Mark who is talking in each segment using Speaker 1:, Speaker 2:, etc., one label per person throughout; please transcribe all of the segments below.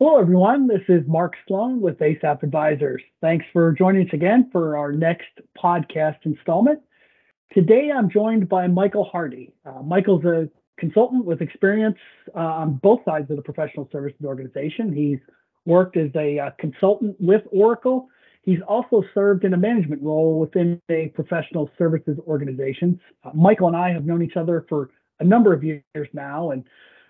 Speaker 1: Hello, everyone. This is Mark Sloan with Asaph Advisors. Thanks for joining us again for our next podcast installment. Today, I'm joined by Michael Hardy. Uh, Michael's a consultant with experience uh, on both sides of the professional services organization. He's worked as a uh, consultant with Oracle. He's also served in a management role within a professional services organization. Uh, Michael and I have known each other for a number of years now, and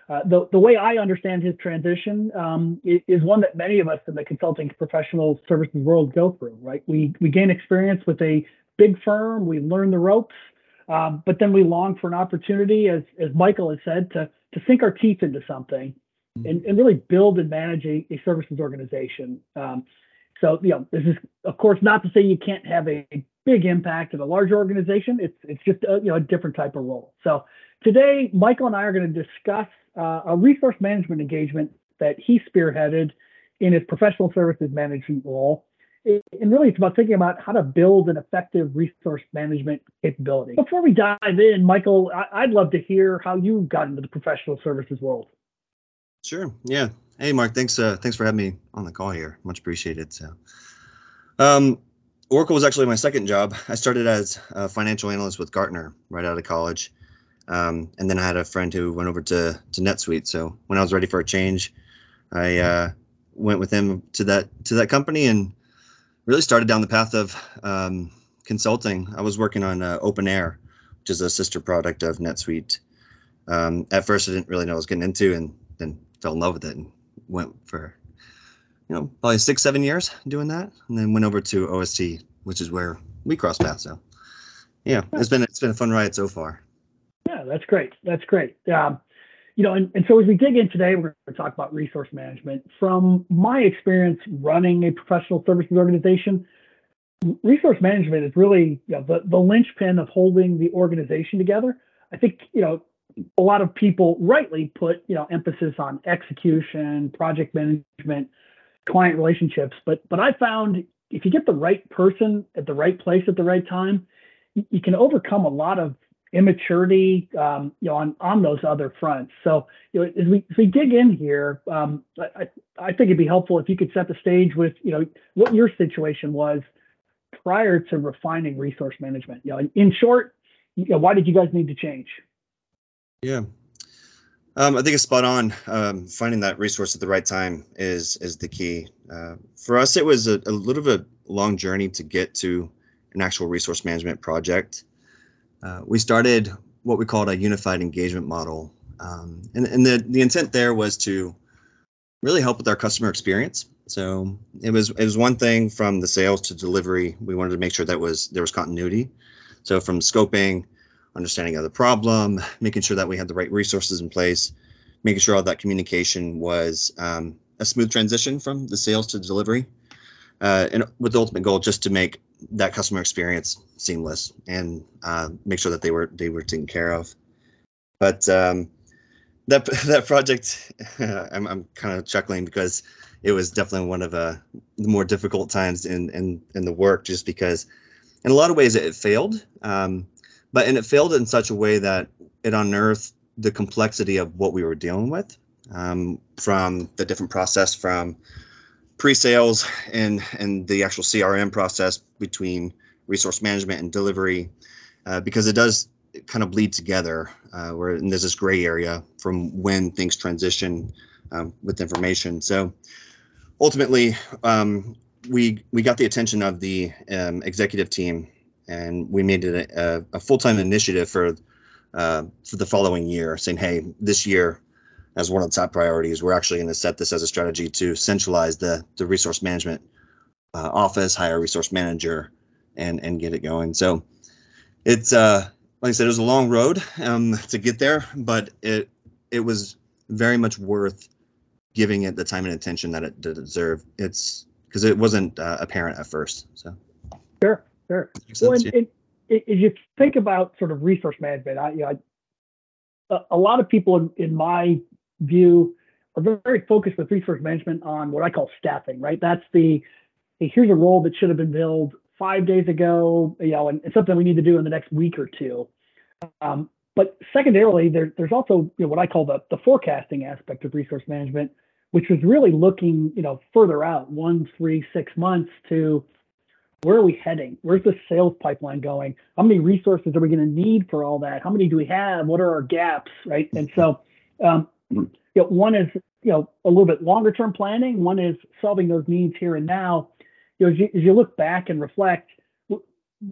Speaker 1: uh, the, the way I understand his transition um, is one that many of us in the consulting professional services world go through, right? We, we gain experience with a big firm, we learn the ropes, um, but then we long for an opportunity, as, as Michael has said, to, to sink our teeth into something mm-hmm. and, and really build and manage a, a services organization. Um, so, you know, this is, of course, not to say you can't have a big impact in a large organization. It's, it's just, a, you know, a different type of role. So today, Michael and I are going to discuss uh, a resource management engagement that he spearheaded in his professional services management role. And really, it's about thinking about how to build an effective resource management capability. Before we dive in, Michael, I'd love to hear how you got into the professional services world.
Speaker 2: Sure. Yeah. Hey, Mark. Thanks. Uh, thanks for having me on the call here. Much appreciated. So, um, Oracle was actually my second job. I started as a financial analyst with Gartner right out of college. Um, and then I had a friend who went over to to NetSuite. So when I was ready for a change, I uh, went with him to that to that company and really started down the path of um, consulting. I was working on uh, OpenAir, which is a sister product of NetSuite. Um, at first, I didn't really know what I was getting into, and then fell in love with it and went for you know probably six seven years doing that, and then went over to OST, which is where we crossed paths. So yeah, it's been it's been a fun ride so far.
Speaker 1: That's great. That's great. Um, you know, and, and so as we dig in today, we're going to talk about resource management. From my experience running a professional services organization, resource management is really you know, the, the linchpin of holding the organization together. I think, you know, a lot of people rightly put, you know, emphasis on execution, project management, client relationships. But but I found if you get the right person at the right place at the right time, you can overcome a lot of immaturity, um, you know, on on those other fronts. So, you know, as we as we dig in here, um, I I think it'd be helpful if you could set the stage with, you know, what your situation was prior to refining resource management. You know, in, short, you know, why did you guys need to change?
Speaker 2: Yeah. Um, I think it's spot on. Um, finding that resource at the right time is is the key. Uh, for us, it was a, a little bit of a long journey to get to an actual resource management project. Uh, we started what we called a unified engagement model. Um, and, and the, the intent there was to really help with our customer experience. So it was it was one thing from the sales to delivery. We wanted to make sure that was there was continuity. So from scoping, understanding of the problem, making sure that we had the right resources in place, making sure all that communication was um, a smooth transition from the sales to delivery, uh, and with the ultimate goal just to make that customer experience seamless and uh, make sure that they were they were taken care of. But um, that that project, I'm I'm kind of chuckling because it was definitely one of uh, the more difficult times in in in the work, just because in a lot of ways it failed, um, but and it failed in such a way that it unearthed the complexity of what we were dealing with um, from the different process from pre-sales and and the actual CRM process between resource management and delivery, uh, because it does kind of bleed together. Uh, where there's this gray area from when things transition um, with information. So ultimately, um, we we got the attention of the um, executive team, and we made it a, a full-time initiative for uh, for the following year, saying, "Hey, this year as one of the top priorities. We're actually going to set this as a strategy to centralize the the resource management uh, office, hire a resource manager, and and get it going. So it's uh, like I said, it was a long road um, to get there, but it it was very much worth giving it the time and attention that it deserved. It's because it wasn't uh, apparent at first. So
Speaker 1: sure, sure. Well, and, and, if you think about sort of resource management, I, you know, I, a lot of people in, in my view are very focused with resource management on what I call staffing, right? That's the hey, here's a role that should have been filled five days ago, you know, and, and something we need to do in the next week or two. Um, but secondarily, there, there's also you know, what I call the, the forecasting aspect of resource management, which was really looking, you know, further out, one, three, six months to where are we heading? Where's the sales pipeline going? How many resources are we going to need for all that? How many do we have? What are our gaps, right? And so, um, you know, one is you know a little bit longer term planning. One is solving those needs here and now. You know, as you, as you look back and reflect,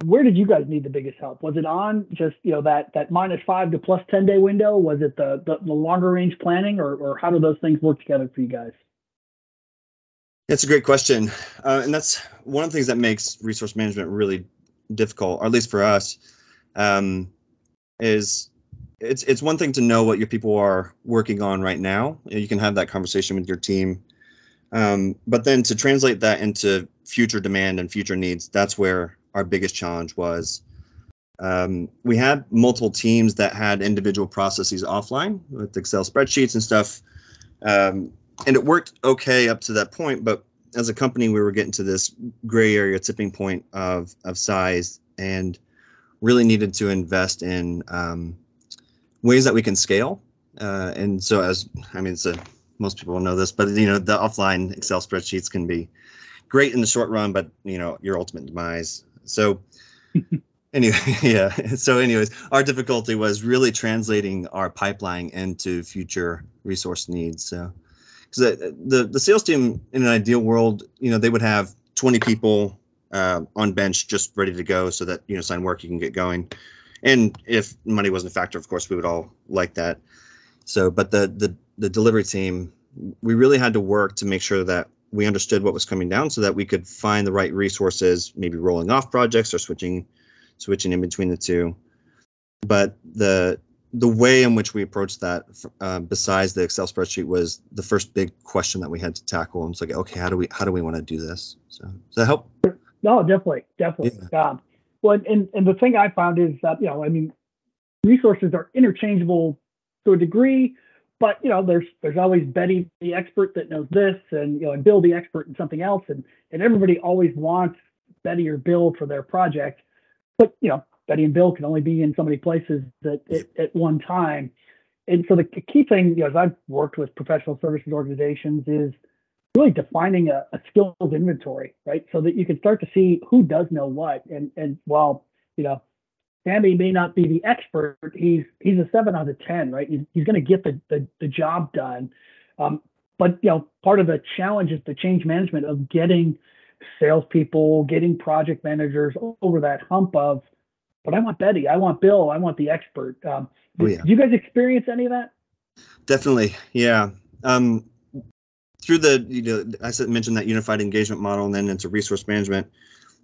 Speaker 1: where did you guys need the biggest help? Was it on just you know that that minus five to plus ten day window? Was it the the, the longer range planning, or or how do those things work together for you guys?
Speaker 2: That's a great question, uh, and that's one of the things that makes resource management really difficult, or at least for us, um, is it's it's one thing to know what your people are working on right now. You can have that conversation with your team, um, but then to translate that into future demand and future needs, that's where our biggest challenge was. Um, we had multiple teams that had individual processes offline with Excel spreadsheets and stuff. Um, and it worked okay up to that point, but as a company, we were getting to this gray area tipping point of, of size and really needed to invest in um, ways that we can scale. Uh, and so as, I mean, a, most people know this, but you know, the offline Excel spreadsheets can be great in the short run, but you know, your ultimate demise so anyway, yeah. So anyways, our difficulty was really translating our pipeline into future resource needs. So because the, the, the sales team in an ideal world, you know, they would have 20 people uh, on bench just ready to go so that you know sign work you can get going. And if money wasn't a factor, of course, we would all like that. So, but the the the delivery team, we really had to work to make sure that we understood what was coming down so that we could find the right resources, maybe rolling off projects or switching switching in between the two. But the the way in which we approached that, uh, besides the Excel spreadsheet, was the first big question that we had to tackle. And it's like, okay, how do we how do we want to do this? So does that help?
Speaker 1: No, definitely, definitely. Yeah. Um, well, and and the thing I found is that you know, I mean, resources are interchangeable to a degree, but you know, there's there's always Betty the expert that knows this, and you know, and Bill the expert in something else, and and everybody always wants Betty or Bill for their project, but you know, Betty and Bill can only be in so many places at, at, at one time. And so the key thing, you know, as I've worked with professional services organizations, is really defining a, a skills inventory, right? So that you can start to see who does know what. And and while you know Sammy may not be the expert. He's he's a seven out of ten, right? He's, he's going to get the, the, the job done. Um, but you know, part of the challenge is the change management of getting salespeople, getting project managers over that hump of, but I want Betty, I want Bill, I want the expert. Um, oh, yeah. Did you guys experience any of that?
Speaker 2: Definitely, yeah. Um, through the you know, I said mentioned that unified engagement model, and then into resource management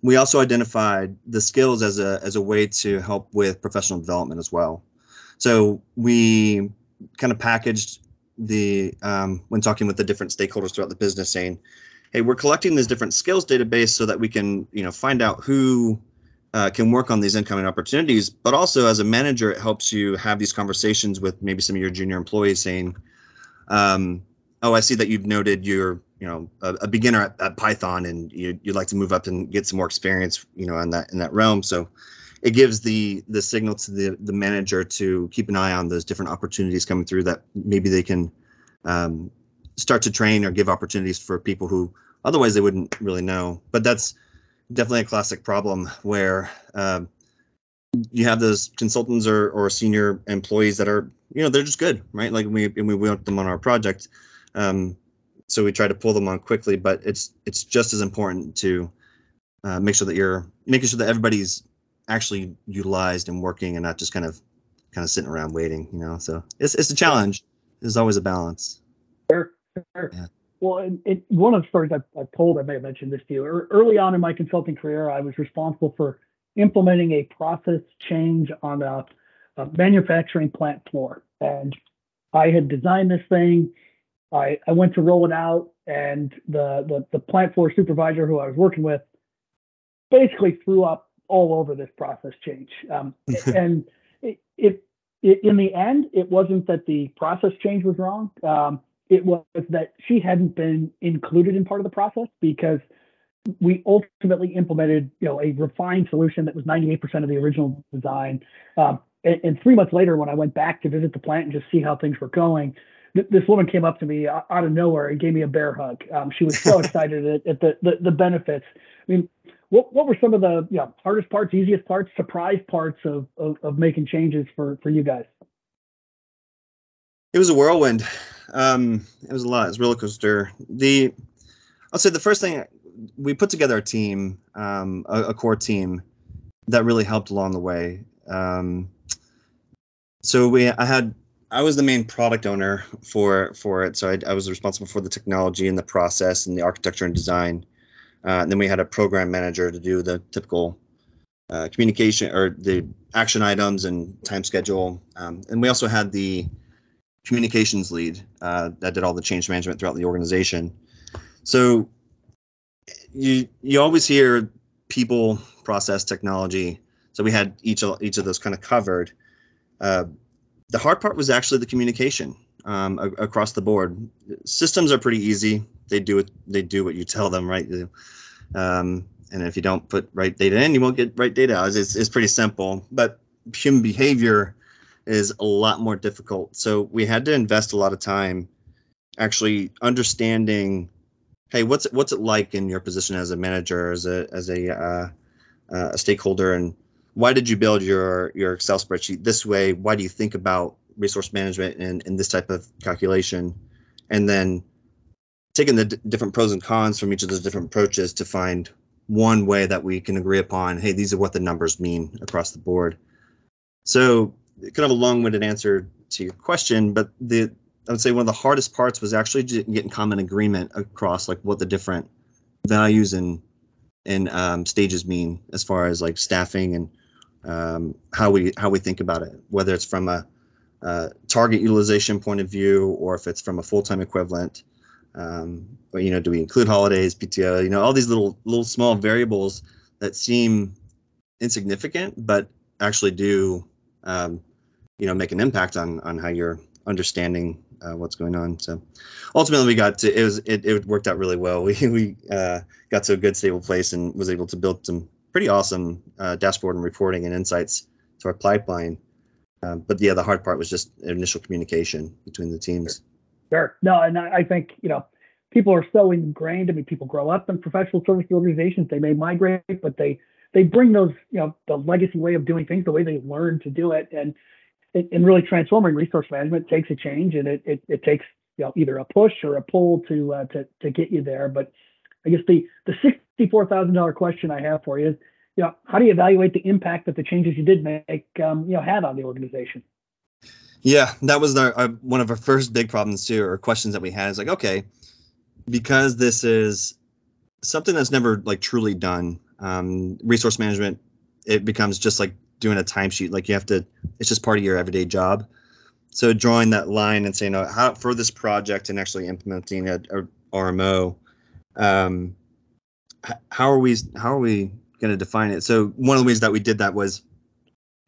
Speaker 2: we also identified the skills as a as a way to help with professional development as well. So we kind of packaged the um, when talking with the different stakeholders throughout the business, saying, "Hey, we're collecting this different skills database so that we can you know find out who." Uh, can work on these incoming opportunities, but also as a manager, it helps you have these conversations with maybe some of your junior employees saying, um, "Oh, I see that you've noted you're you know a, a beginner at, at, Python and you, would like to move up and get some more experience you know in that in that realm. So it gives the the signal to the the manager to keep an eye on those different opportunities coming through that maybe they can um, start to train or give opportunities for people who otherwise they wouldn't really know. But that's definitely a classic problem where um, you have those consultants or, or senior employees that are you know they're just good right? Like we and we want them on our project um, so we try to pull them on quickly. But it's it's just as important to uh, make sure that you're making sure that everybody's actually utilized and working, and not just kind of kind of sitting around waiting. You know, so it's it's a challenge. There's always a balance.
Speaker 1: Sure, sure. Yeah. Well, it, it, one of the stories I've, I've, told, I may have mentioned this to you. Early on in my consulting career, I was responsible for implementing a process change on a, a manufacturing plant floor, and I had designed this thing I, I went to roll it out, and the, the the plant floor supervisor who I was working with basically threw up all over this process change. Um, and it, it, it, in the end, it wasn't that the process change was wrong. Um, it was that she hadn't been included in part of the process because we ultimately implemented, you know, a refined solution that was 98% of the original design. Um, and, and, three months later, when I went back to visit the plant and just see how things were going, th- this woman came up to me out of nowhere and gave me a bear hug. Um, she was so excited at, at the, the, the benefits. I mean, what what were some of the you know, hardest parts, easiest parts, surprise parts of, of of making changes for for you guys?
Speaker 2: It was a whirlwind. Um, it was a lot. It was roller coaster. The I'll say the first thing we put together a team, um, a, a, core team that really helped along the way. Um, so we, I had, I was the main product owner for for it. So I, I was responsible for the technology and the process and the architecture and design. Uh, and then we had a program manager to do the typical uh, communication or the action items and time schedule. Um, and we also had the communications lead uh, that did all the change management throughout the organization. So you you always hear people, process, technology. So we had each of each of those kind of covered. The hard part was actually the communication um, a- across the board. Systems are pretty easy. They do it. They do what you tell them, right? Um, and if you don't put right data in, you won't get right data out. It's, it's pretty simple. But human behavior is a lot more difficult. So we had to invest a lot of time actually understanding hey, what's it, what's it like in your position as a manager, as a as a uh, uh, a stakeholder, and why did you build your your Excel spreadsheet this way? Why do you think about resource management in, in this type of calculation? And then taking the d- different pros and cons from each of those different approaches to find one way that we can agree upon. Hey, these are what the numbers mean across the board. So, kind of a long-winded answer to your question, but the I would say one of the hardest parts was actually getting common agreement across like what the different values and and um, stages mean as far as like staffing and um, how we how we think about it, whether it's from a, a, target utilization point of view or if it's from a full time equivalent. Um, you know, do we include holidays, PTO? You know, all these little little small variables that seem insignificant, but actually do um, you know make an impact on on how you're understanding uh, what's going on. So ultimately, we got to it was it, it worked out really well. We we uh, got to a good stable place and was able to build some pretty awesome uh, dashboard and reporting and insights to our pipeline. Um, but yeah, the hard part was just initial communication between the teams.
Speaker 1: Sure. No, and I think you know people are so ingrained. I mean, people grow up in professional service organizations. They may migrate, but they they bring those you know the legacy way of doing things, the way they learn to do it, and and really transforming resource management takes a change and it, it, it takes you know either a push or a pull to uh, to to get you there. But I guess the the sixty four thousand dollar question I have for you is you know how do you evaluate the impact that the changes you did make um, you know had on the organization?
Speaker 2: Yeah, that was our, our, one of our first big problems too, or questions that we had. Is like, okay, because this is something that's never like truly done. Um, resource management, it becomes just like doing a timesheet. Like you have to, it's just part of your everyday job. So drawing that line and saying, oh, how for this project and actually implementing a, a RMO, um, how are we how are we going to define it? So one of the ways that we did that was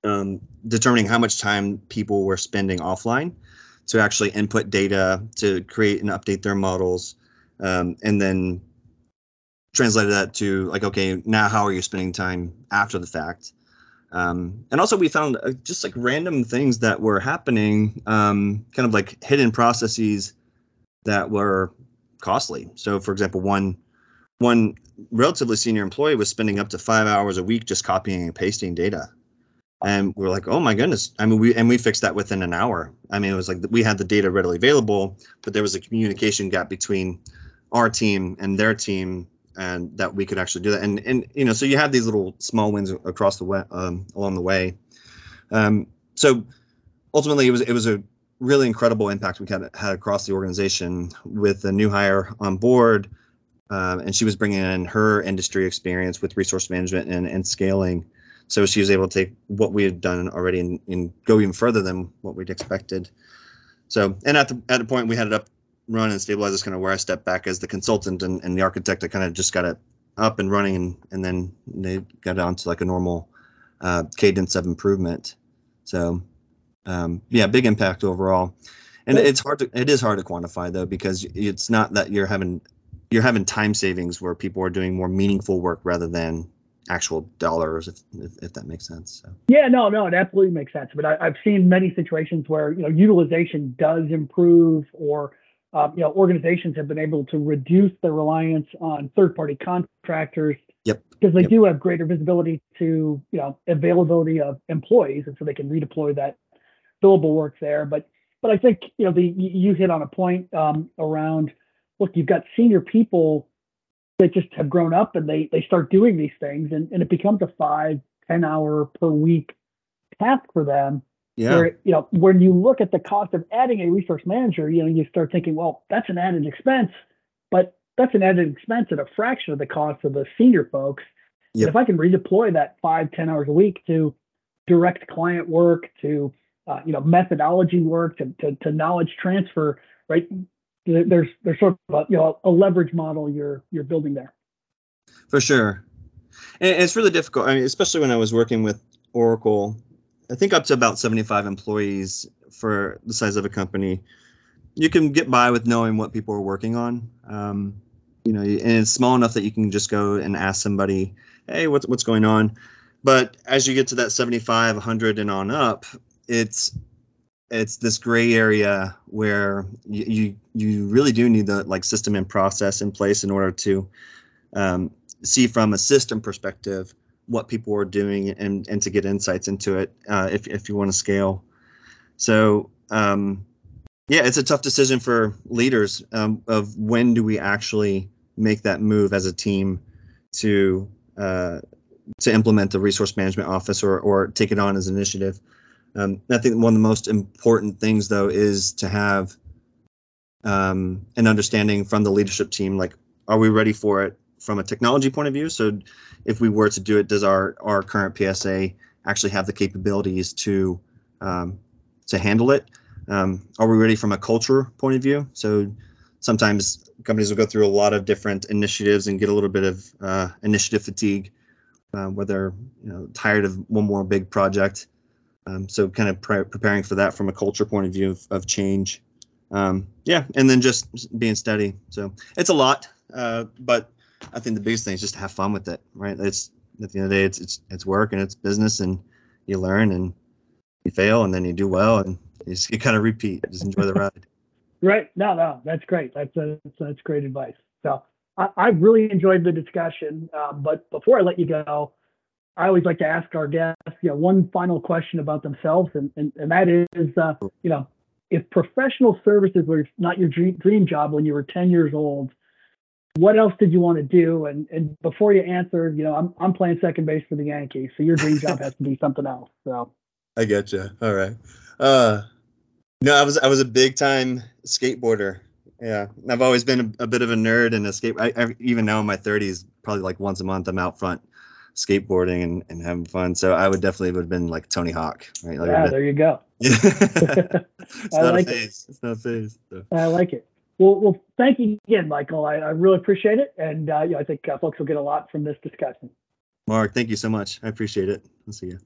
Speaker 2: um, determining how much time people were spending offline to actually input data to create and update their models, um, and then translated that to like, okay, now how are you spending time after the fact? Um, and also, we found uh, just like random things that were happening, um, kind of like hidden processes that were costly. So, for example, one one relatively senior employee was spending up to five hours a week just copying and pasting data, and we are like, oh my goodness! I mean, we and we fixed that within an hour. I mean, it was like we had the data readily available, but there was a communication gap between our team and their team and that we could actually do that. And and you know, so you have these little small wins across the way um, along the way. Um, so ultimately, it was it was a really incredible impact we had had across the organization with a new hire on board, um, and she was bringing in her industry experience with resource management and and scaling. So she was able to take what we had done already and, and go even further than what we'd expected. So, and at the at the point we had it up run and stabilized is kind of where I stepped back as the consultant and, and the architect. I kind of just got it up and running, and, and then they got it onto like a normal uh, cadence of improvement. So, um, yeah, big impact overall. And it's hard to it is hard to quantify though because it's not that you're having you're having time savings where people are doing more meaningful work rather than actual dollars, if, if, if that makes sense. So.
Speaker 1: Yeah, no, no, it absolutely makes sense. But I, have seen many situations where you know utilization does improve, or um, you know organizations have been able to reduce their reliance on third-party contractors.
Speaker 2: Yep.
Speaker 1: Because they
Speaker 2: yep.
Speaker 1: do have greater visibility to you know availability of employees, and so they can redeploy that billable work there. But but I think you know the you hit on a point um, around look, you've got senior people that just have grown up and they they start doing these things and, and it becomes a five, ten hour per week task for them.
Speaker 2: Yeah.
Speaker 1: Where, you know, when you look at the cost of adding a resource manager, you know, you start thinking, well, that's an added expense, but that's an added expense at a fraction of the cost of the senior folks. Yep. if I can redeploy that five, ten hours a week to direct client work, to uh, you know, methodology work, to, to, to knowledge transfer, right? there's there's sort of a, you know a leverage model you're you're building there.
Speaker 2: For sure, and it's really difficult. I mean, especially when I was working with Oracle, I think up to about 75 employees for the size of a company, you can get by with knowing what people are working on. Um, you know, and it's small enough that you can just go and ask somebody, "Hey, what's what's going on?" But as you get to that 75, 100, and on up, it's it's this gray area where you, you, really do need the like system and process in place in order to um, see from a system perspective what people are doing and and to get insights into it uh, if if you want to scale. So um, yeah, it's a tough decision for leaders um, of when do we actually make that move as a team to uh, to implement the resource management office or or take it on as an initiative. Um, I think one of the most important things, though, is to have um, an understanding from the leadership team. Like, are we ready for it from a technology point of view? So, if we were to do it, does our our current PSA actually have the capabilities to um, to handle it? Um, are we ready from a culture point of view? So, sometimes companies will go through a lot of different initiatives and get a little bit of uh, initiative fatigue, uh, where they're you know tired of one more big project um, so kind of pre- preparing for that from a culture point of view of, of change. Um, yeah, and then just being steady. So it's a lot, uh, but I think the biggest thing is just to have fun with it, right? It's at the end of the day, it's it's it's work and it's business, and you learn and you fail and then you do well, and you just you kind of repeat. Just enjoy the ride.
Speaker 1: Right. No, no, that's great. That's a, that's, that's great advice. So I, I really enjoyed the discussion. Um, but before I let you go, I always like to ask our guests, you know, one final question about themselves, and and, and that is, uh, you know, if professional services were not your dream, dream job when you were 10 years old, what else did you want to do? And and before you answer, you know, I'm I'm playing second base for the Yankees, so your dream job has to be something else. So
Speaker 2: I get you. All right. Uh, no, I was I was a big time skateboarder. Yeah, I've always been a, a bit of a nerd and a skate. I, I, even now in my 30s, probably like once a month, I'm out front skateboarding and, and having fun. So I would definitely would have been like Tony Hawk, right? Like
Speaker 1: yeah, there you go.
Speaker 2: it's I not like a phase. It. It's not a phase. So.
Speaker 1: I like it. Well, well, thank you again, Michael. I, I really appreciate it, and uh, yeah, I think uh, folks will get a lot from this discussion.
Speaker 2: Mark, thank you so much. I appreciate it. I'll see you.